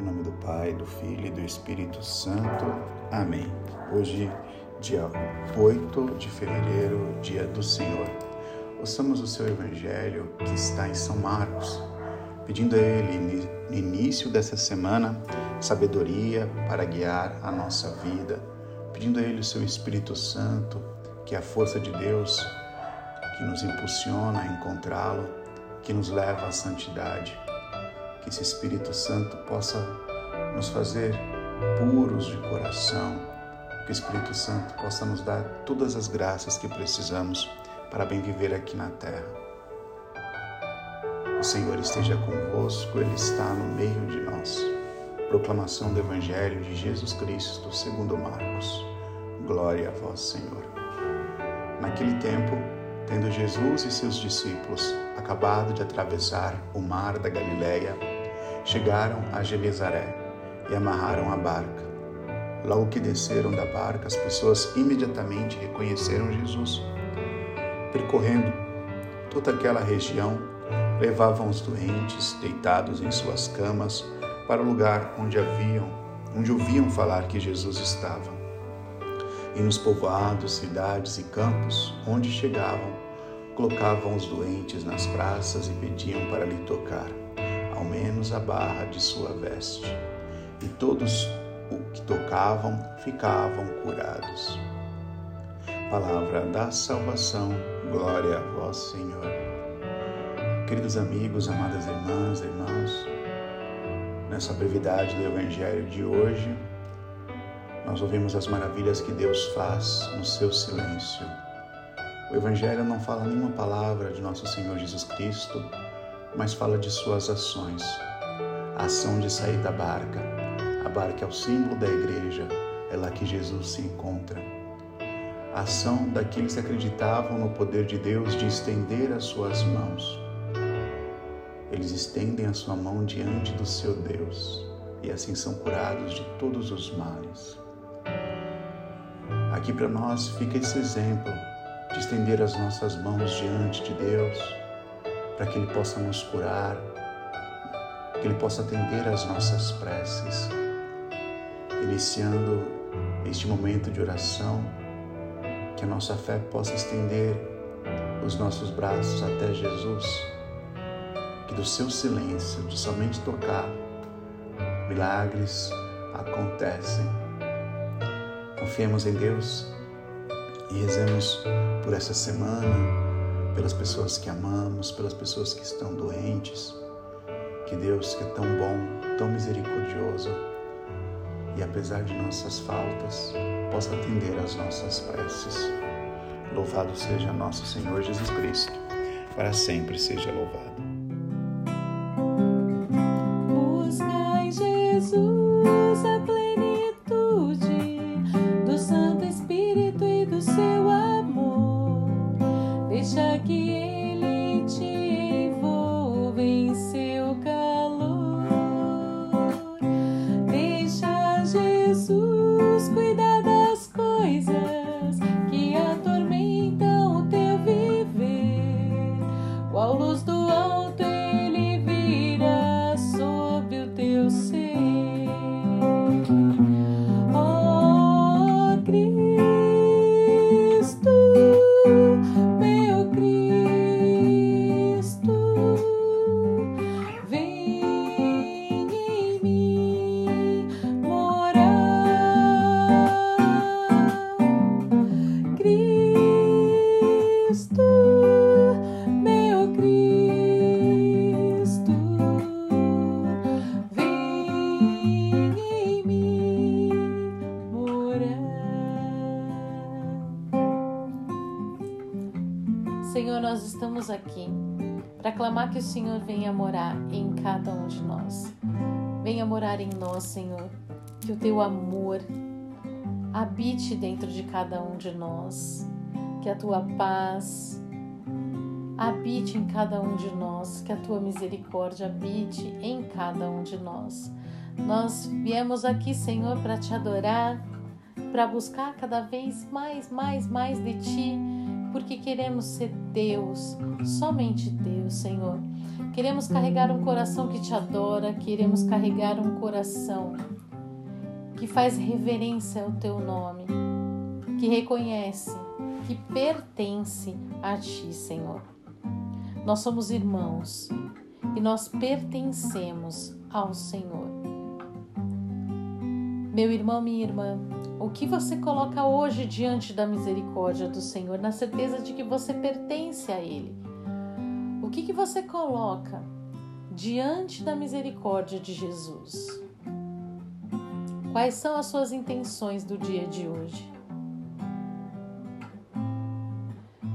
Em nome do Pai, do Filho e do Espírito Santo. Amém. Hoje, dia 8 de fevereiro, dia do Senhor. Ouçamos o seu Evangelho que está em São Marcos, pedindo a Ele, no início dessa semana, sabedoria para guiar a nossa vida, pedindo a Ele o seu Espírito Santo, que é a força de Deus que nos impulsiona a encontrá-lo, que nos leva à santidade que esse Espírito Santo possa nos fazer puros de coração, que o Espírito Santo possa nos dar todas as graças que precisamos para bem viver aqui na terra. O Senhor esteja convosco, Ele está no meio de nós. Proclamação do Evangelho de Jesus Cristo segundo Marcos. Glória a vós, Senhor. Naquele tempo, tendo Jesus e seus discípulos acabado de atravessar o mar da Galileia, chegaram a Genezaré e amarraram a barca. Logo que desceram da barca, as pessoas imediatamente reconheceram Jesus. Percorrendo toda aquela região, levavam os doentes deitados em suas camas para o lugar onde haviam, onde ouviam falar que Jesus estava. E nos povoados, cidades e campos onde chegavam, colocavam os doentes nas praças e pediam para lhe tocar ao menos a barra de sua veste, e todos o que tocavam ficavam curados. Palavra da salvação, glória a vós, Senhor. Queridos amigos, amadas irmãs, irmãos, nessa brevidade do Evangelho de hoje, nós ouvimos as maravilhas que Deus faz no seu silêncio. O Evangelho não fala nenhuma palavra de nosso Senhor Jesus Cristo, mas fala de suas ações. A ação de sair da barca. A barca é o símbolo da igreja, é lá que Jesus se encontra. A ação daqueles que acreditavam no poder de Deus de estender as suas mãos. Eles estendem a sua mão diante do seu Deus e assim são curados de todos os males. Aqui para nós fica esse exemplo de estender as nossas mãos diante de Deus para que Ele possa nos curar, que Ele possa atender às nossas preces. Iniciando este momento de oração, que a nossa fé possa estender os nossos braços até Jesus, que do seu silêncio, de somente tocar, milagres acontecem. Confiemos em Deus e rezemos por essa semana pelas pessoas que amamos, pelas pessoas que estão doentes. Que Deus, que é tão bom, tão misericordioso, e apesar de nossas faltas, possa atender às nossas preces. Louvado seja nosso Senhor Jesus Cristo, para sempre seja louvado. O Senhor venha morar em cada um de nós. Venha morar em nós, Senhor. Que o teu amor habite dentro de cada um de nós. Que a tua paz habite em cada um de nós. Que a tua misericórdia habite em cada um de nós. Nós viemos aqui, Senhor, para te adorar, para buscar cada vez mais, mais, mais de ti porque queremos ser Deus, somente Deus, Senhor. Queremos carregar um coração que te adora, queremos carregar um coração que faz reverência ao teu nome, que reconhece que pertence a ti, Senhor. Nós somos irmãos e nós pertencemos ao Senhor. Meu irmão, minha irmã, o que você coloca hoje diante da misericórdia do Senhor, na certeza de que você pertence a Ele? O que, que você coloca diante da misericórdia de Jesus? Quais são as suas intenções do dia de hoje?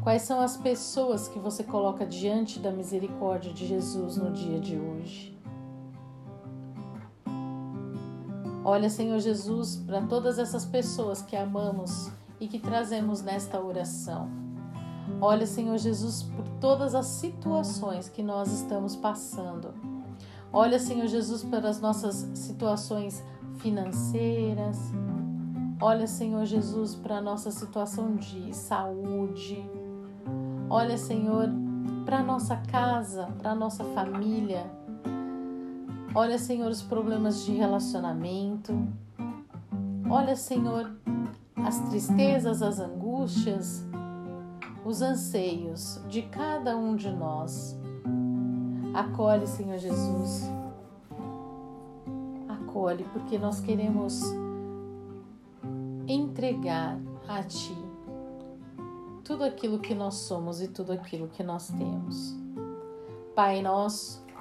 Quais são as pessoas que você coloca diante da misericórdia de Jesus no dia de hoje? Olha, Senhor Jesus, para todas essas pessoas que amamos e que trazemos nesta oração. Olha, Senhor Jesus, por todas as situações que nós estamos passando. Olha, Senhor Jesus, pelas nossas situações financeiras. Olha, Senhor Jesus, para a nossa situação de saúde. Olha, Senhor, para a nossa casa, para a nossa família. Olha, Senhor, os problemas de relacionamento. Olha, Senhor, as tristezas, as angústias, os anseios de cada um de nós. Acolhe, Senhor Jesus acolhe, porque nós queremos entregar a Ti tudo aquilo que nós somos e tudo aquilo que nós temos. Pai nosso,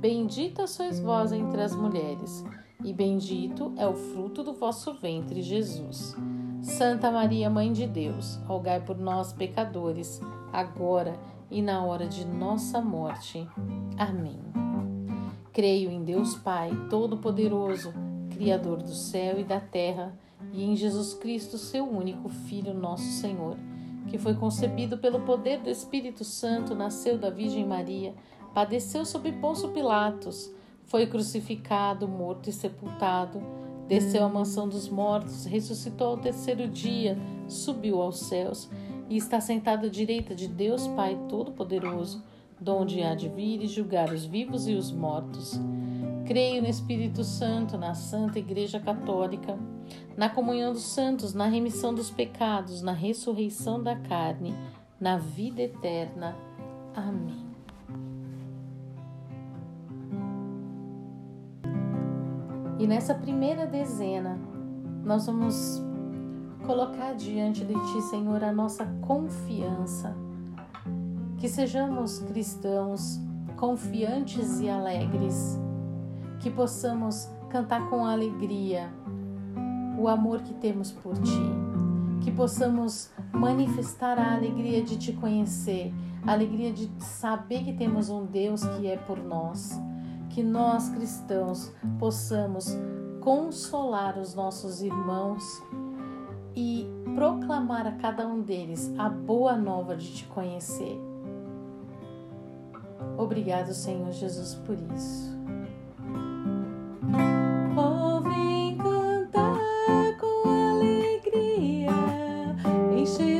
Bendita sois vós entre as mulheres, e bendito é o fruto do vosso ventre, Jesus. Santa Maria, Mãe de Deus, rogai por nós, pecadores, agora e na hora de nossa morte. Amém. Creio em Deus Pai, Todo-Poderoso, Criador do céu e da terra, e em Jesus Cristo, seu único Filho, nosso Senhor, que foi concebido pelo poder do Espírito Santo, nasceu da Virgem Maria, padeceu sob Pôncio Pilatos, foi crucificado, morto e sepultado desceu à mansão dos mortos, ressuscitou ao terceiro dia, subiu aos céus e está sentado à direita de Deus Pai Todo-Poderoso, donde há de vir e julgar os vivos e os mortos. Creio no Espírito Santo, na Santa Igreja Católica, na comunhão dos santos, na remissão dos pecados, na ressurreição da carne, na vida eterna. Amém. E nessa primeira dezena, nós vamos colocar diante de Ti, Senhor, a nossa confiança. Que sejamos cristãos confiantes e alegres, que possamos cantar com alegria o amor que temos por Ti, que possamos manifestar a alegria de Te conhecer, a alegria de saber que temos um Deus que é por nós que nós cristãos possamos consolar os nossos irmãos e proclamar a cada um deles a boa nova de te conhecer. Obrigado, Senhor Jesus, por isso.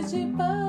desilusões e tua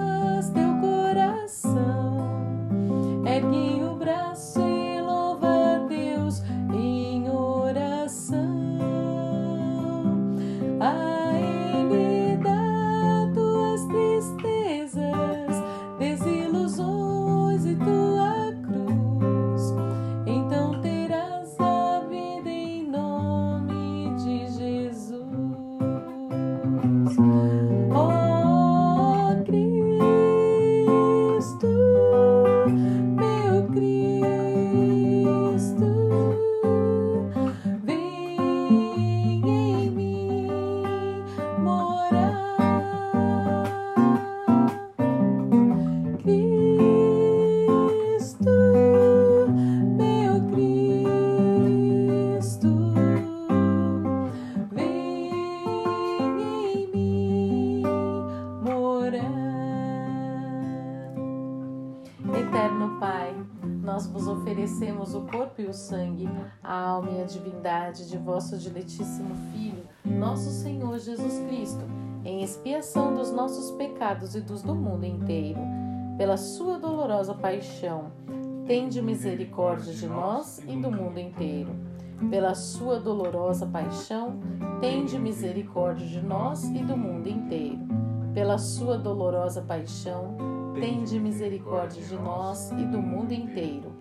oferecemos o corpo e o sangue, a alma e a divindade de vosso diletíssimo Filho, nosso Senhor Jesus Cristo, em expiação dos nossos pecados e dos do mundo inteiro. Pela sua dolorosa paixão, tende misericórdia de nós e do mundo inteiro. Pela sua dolorosa paixão, tende misericórdia de nós e do mundo inteiro. Pela sua dolorosa paixão, tende misericórdia de nós e do mundo inteiro.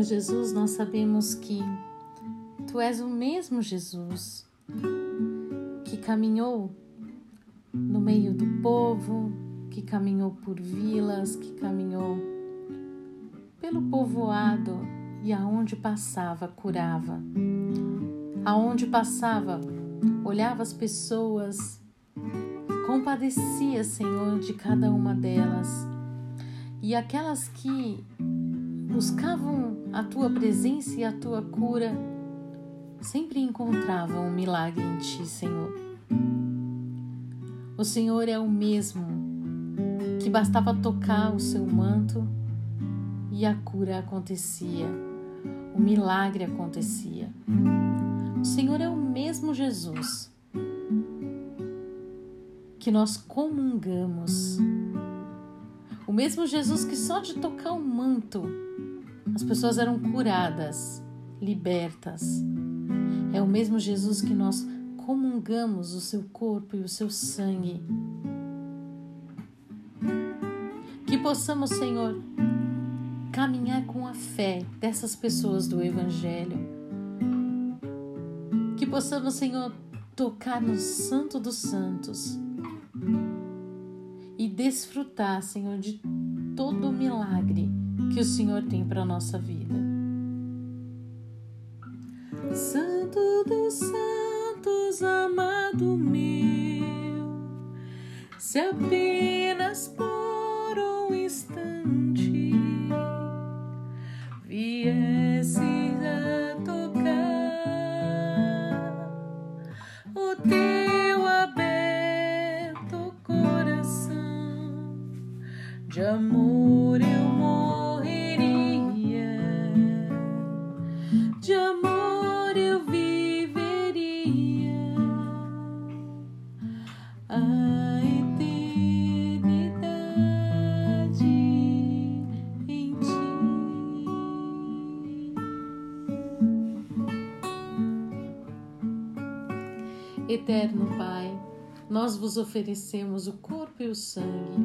Senhor Jesus, nós sabemos que Tu és o mesmo Jesus que caminhou no meio do povo, que caminhou por vilas, que caminhou pelo povoado e aonde passava curava. Aonde passava, olhava as pessoas, compadecia, Senhor, de cada uma delas. E aquelas que buscavam a tua presença e a tua cura, sempre encontravam um milagre em ti, Senhor. O Senhor é o mesmo que bastava tocar o seu manto e a cura acontecia, o milagre acontecia. O Senhor é o mesmo Jesus que nós comungamos. O mesmo Jesus que só de tocar o manto as pessoas eram curadas, libertas. É o mesmo Jesus que nós comungamos o seu corpo e o seu sangue. Que possamos, Senhor, caminhar com a fé dessas pessoas do Evangelho. Que possamos, Senhor, tocar no Santo dos Santos e desfrutar, Senhor, de todo o milagre que o Senhor tem para a nossa vida. Santo dos Santos, amado meu, se apenas por um instante viesse a tocar o teu aberto coração de amor. Nós vos oferecemos o corpo e o sangue,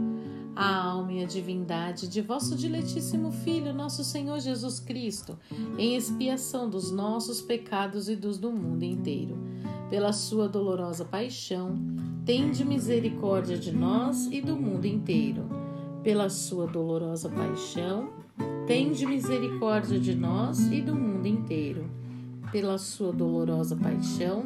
a alma e a divindade de vosso diletíssimo Filho, nosso Senhor Jesus Cristo, em expiação dos nossos pecados e dos do mundo inteiro. Pela sua dolorosa paixão, tende misericórdia de nós e do mundo inteiro. Pela sua dolorosa paixão, tende misericórdia de nós e do mundo inteiro. Pela sua dolorosa paixão,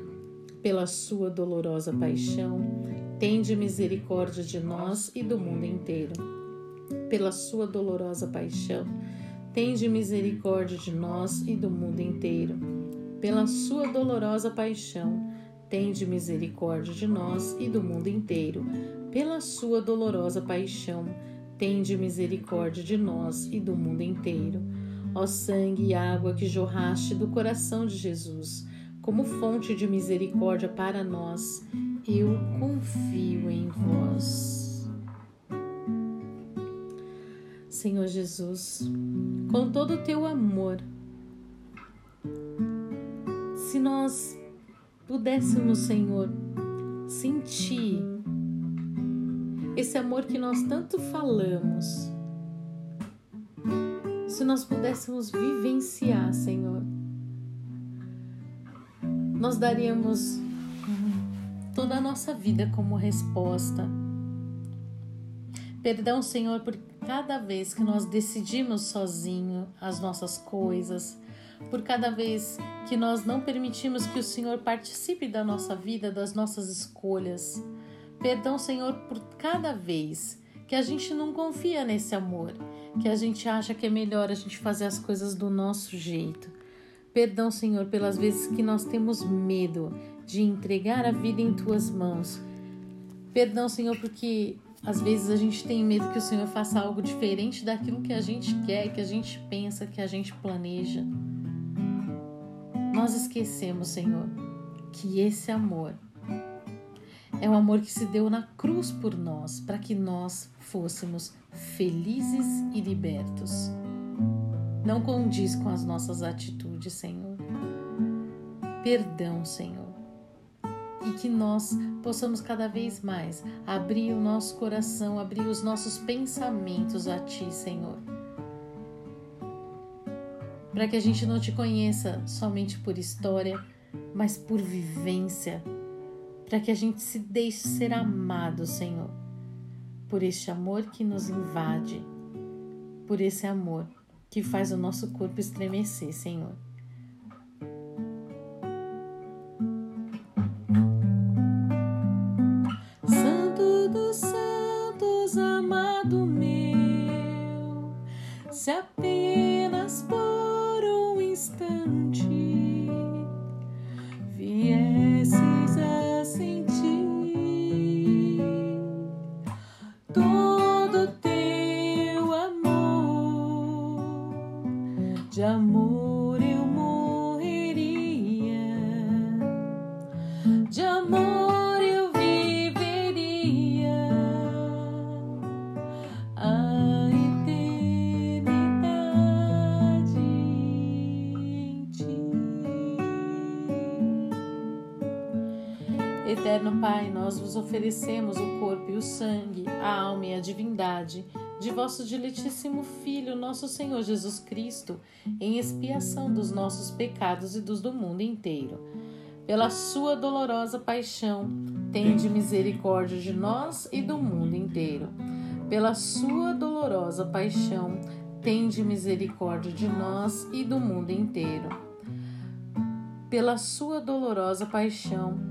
pela sua dolorosa paixão, tende misericórdia de nós e do mundo inteiro. pela sua dolorosa paixão, tende misericórdia de nós e do mundo inteiro. Pela sua dolorosa paixão, tende misericórdia de nós e do mundo inteiro. Pela sua dolorosa paixão, tende misericórdia de nós e do mundo inteiro. Ó sangue e água que jorraste do coração de Jesus, como fonte de misericórdia para nós, eu confio em vós. Senhor Jesus, com todo o teu amor, se nós pudéssemos, Senhor, sentir esse amor que nós tanto falamos, se nós pudéssemos vivenciar, Senhor, nós daríamos toda a nossa vida como resposta. Perdão, Senhor, por cada vez que nós decidimos sozinho as nossas coisas, por cada vez que nós não permitimos que o Senhor participe da nossa vida, das nossas escolhas. Perdão, Senhor, por cada vez que a gente não confia nesse amor, que a gente acha que é melhor a gente fazer as coisas do nosso jeito. Perdão, Senhor, pelas vezes que nós temos medo de entregar a vida em tuas mãos. Perdão, Senhor, porque às vezes a gente tem medo que o Senhor faça algo diferente daquilo que a gente quer, que a gente pensa, que a gente planeja. Nós esquecemos, Senhor, que esse amor é o amor que se deu na cruz por nós, para que nós fôssemos felizes e libertos não condiz com as nossas atitudes, Senhor. Perdão, Senhor. E que nós possamos cada vez mais abrir o nosso coração, abrir os nossos pensamentos a Ti, Senhor. Para que a gente não te conheça somente por história, mas por vivência. Para que a gente se deixe ser amado, Senhor. Por este amor que nos invade. Por esse amor que faz o nosso corpo estremecer, Senhor. Eterno Pai, nós vos oferecemos o corpo e o sangue, a alma e a divindade de vosso diletíssimo Filho, nosso Senhor Jesus Cristo, em expiação dos nossos pecados e dos do mundo inteiro. Pela sua dolorosa paixão, tende misericórdia de nós e do mundo inteiro. Pela sua dolorosa paixão, tende misericórdia de nós e do mundo inteiro. Pela sua dolorosa paixão,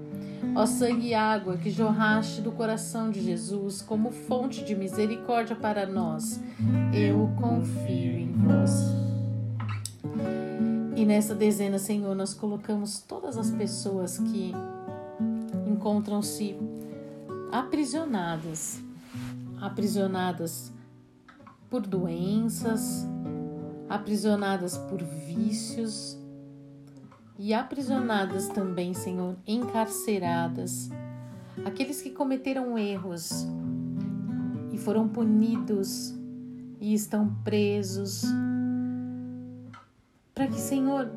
Ó sangue e água que jorraste do coração de Jesus como fonte de misericórdia para nós, eu confio em vós. E nessa dezena, Senhor, nós colocamos todas as pessoas que encontram-se aprisionadas, aprisionadas por doenças, aprisionadas por vícios e aprisionadas também, Senhor, encarceradas, aqueles que cometeram erros e foram punidos e estão presos, para que, Senhor,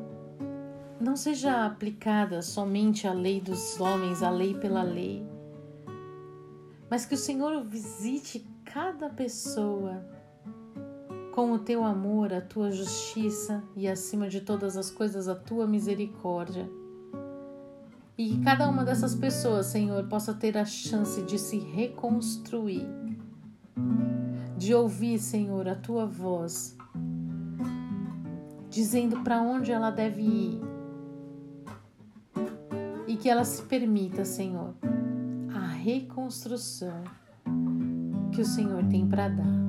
não seja aplicada somente a lei dos homens, a lei pela lei, mas que o Senhor visite cada pessoa com o teu amor, a tua justiça e, acima de todas as coisas, a tua misericórdia. E que cada uma dessas pessoas, Senhor, possa ter a chance de se reconstruir, de ouvir, Senhor, a tua voz, dizendo para onde ela deve ir. E que ela se permita, Senhor, a reconstrução que o Senhor tem para dar.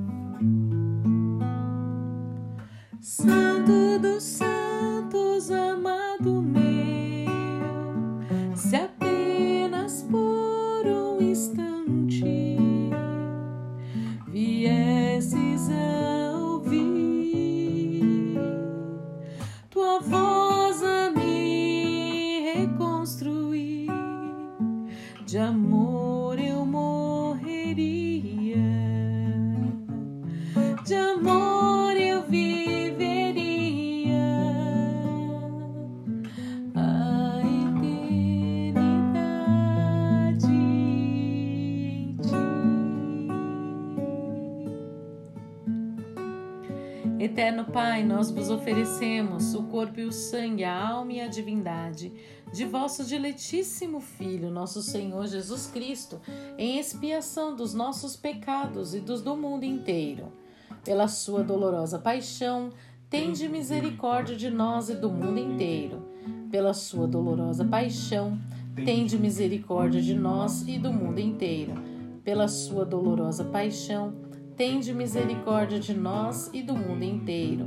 Santo dos Santos, nós vos oferecemos o corpo e o sangue, a alma e a divindade de vosso diletíssimo Filho, nosso Senhor Jesus Cristo, em expiação dos nossos pecados e dos do mundo inteiro. Pela sua dolorosa paixão, tende misericórdia de nós e do mundo inteiro. Pela sua dolorosa paixão, tende misericórdia de nós e do mundo inteiro. Pela sua dolorosa paixão, tende misericórdia de nós e do mundo inteiro.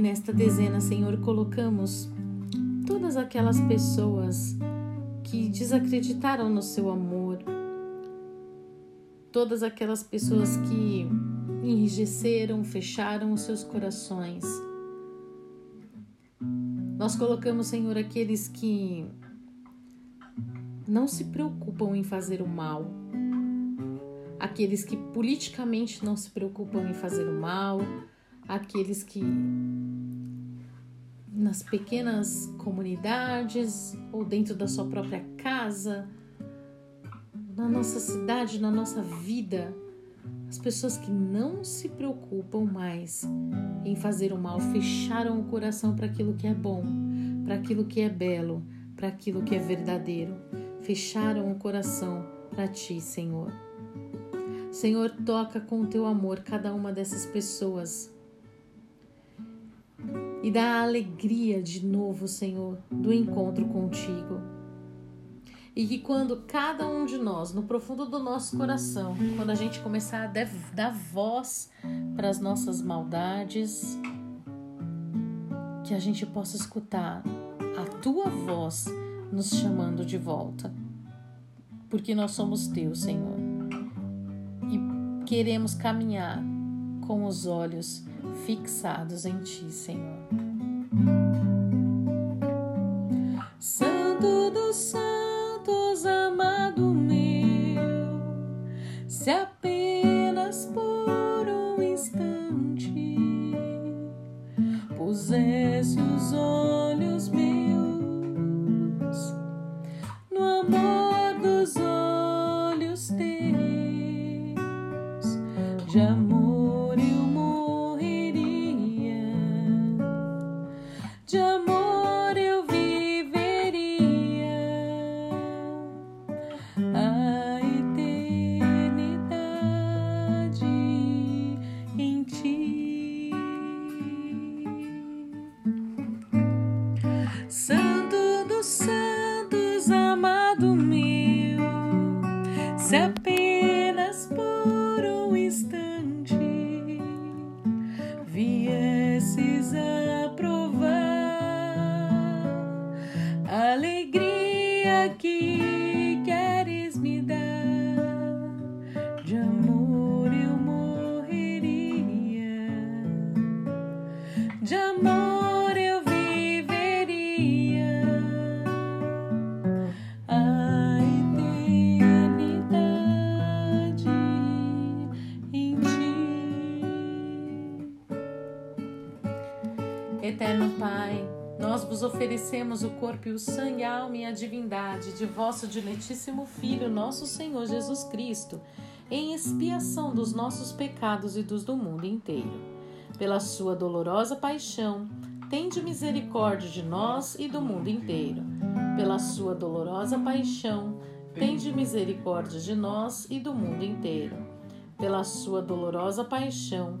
Nesta dezena, Senhor, colocamos todas aquelas pessoas que desacreditaram no seu amor, todas aquelas pessoas que enrijeceram, fecharam os seus corações. Nós colocamos, Senhor, aqueles que não se preocupam em fazer o mal, aqueles que politicamente não se preocupam em fazer o mal, aqueles que nas pequenas comunidades ou dentro da sua própria casa, na nossa cidade, na nossa vida, as pessoas que não se preocupam mais em fazer o mal fecharam o coração para aquilo que é bom, para aquilo que é belo, para aquilo que é verdadeiro. Fecharam o coração para ti, Senhor. Senhor, toca com o teu amor cada uma dessas pessoas e dá a alegria de novo, Senhor, do encontro contigo. E que quando cada um de nós, no profundo do nosso coração, quando a gente começar a dar voz para as nossas maldades, que a gente possa escutar a tua voz nos chamando de volta. Porque nós somos teus, Senhor. E queremos caminhar com os olhos fixados em Ti, Senhor. Santo dos Santos, amado meu, se apenas por um instante pusesse os olhos. Eterno Pai, nós vos oferecemos o corpo e o sangue, a alma e a divindade de vosso diletíssimo Filho, nosso Senhor Jesus Cristo, em expiação dos nossos pecados e dos do mundo inteiro. Pela sua dolorosa paixão, tende misericórdia de nós e do mundo inteiro. Pela sua dolorosa paixão, tende misericórdia de nós e do mundo inteiro. Pela sua dolorosa paixão,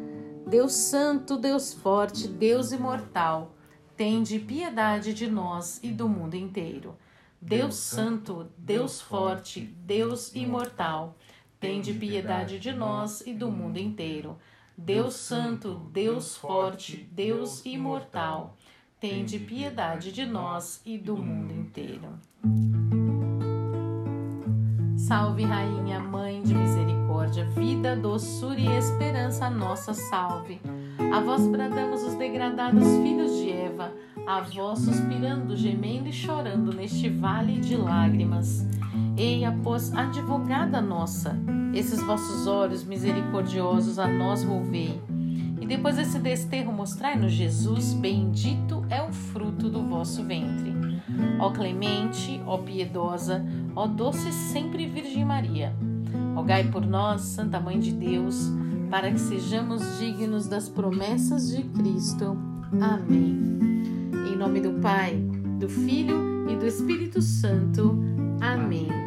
Deus Santo, Deus Forte, Deus Imortal, tende piedade de nós e do mundo inteiro. Deus Santo, Deus Forte, Deus Imortal, tende piedade de nós e do mundo inteiro. Deus Santo, Deus Forte, Deus Imortal, tende piedade de nós e do mundo inteiro. Salve, Rainha, Mãe de Misericórdia, vida, doçura e esperança, nossa salve. A vós bradamos os degradados filhos de Eva, a vós suspirando, gemendo e chorando neste vale de lágrimas. Eia, pois, advogada nossa, esses vossos olhos misericordiosos a nós volvei. E depois desse desterro mostrai-nos Jesus, bendito é o fruto do vosso ventre. Ó clemente, ó piedosa, ó doce sempre Virgem Maria, rogai por nós, Santa Mãe de Deus, para que sejamos dignos das promessas de Cristo. Amém. Em nome do Pai, do Filho e do Espírito Santo. Amém.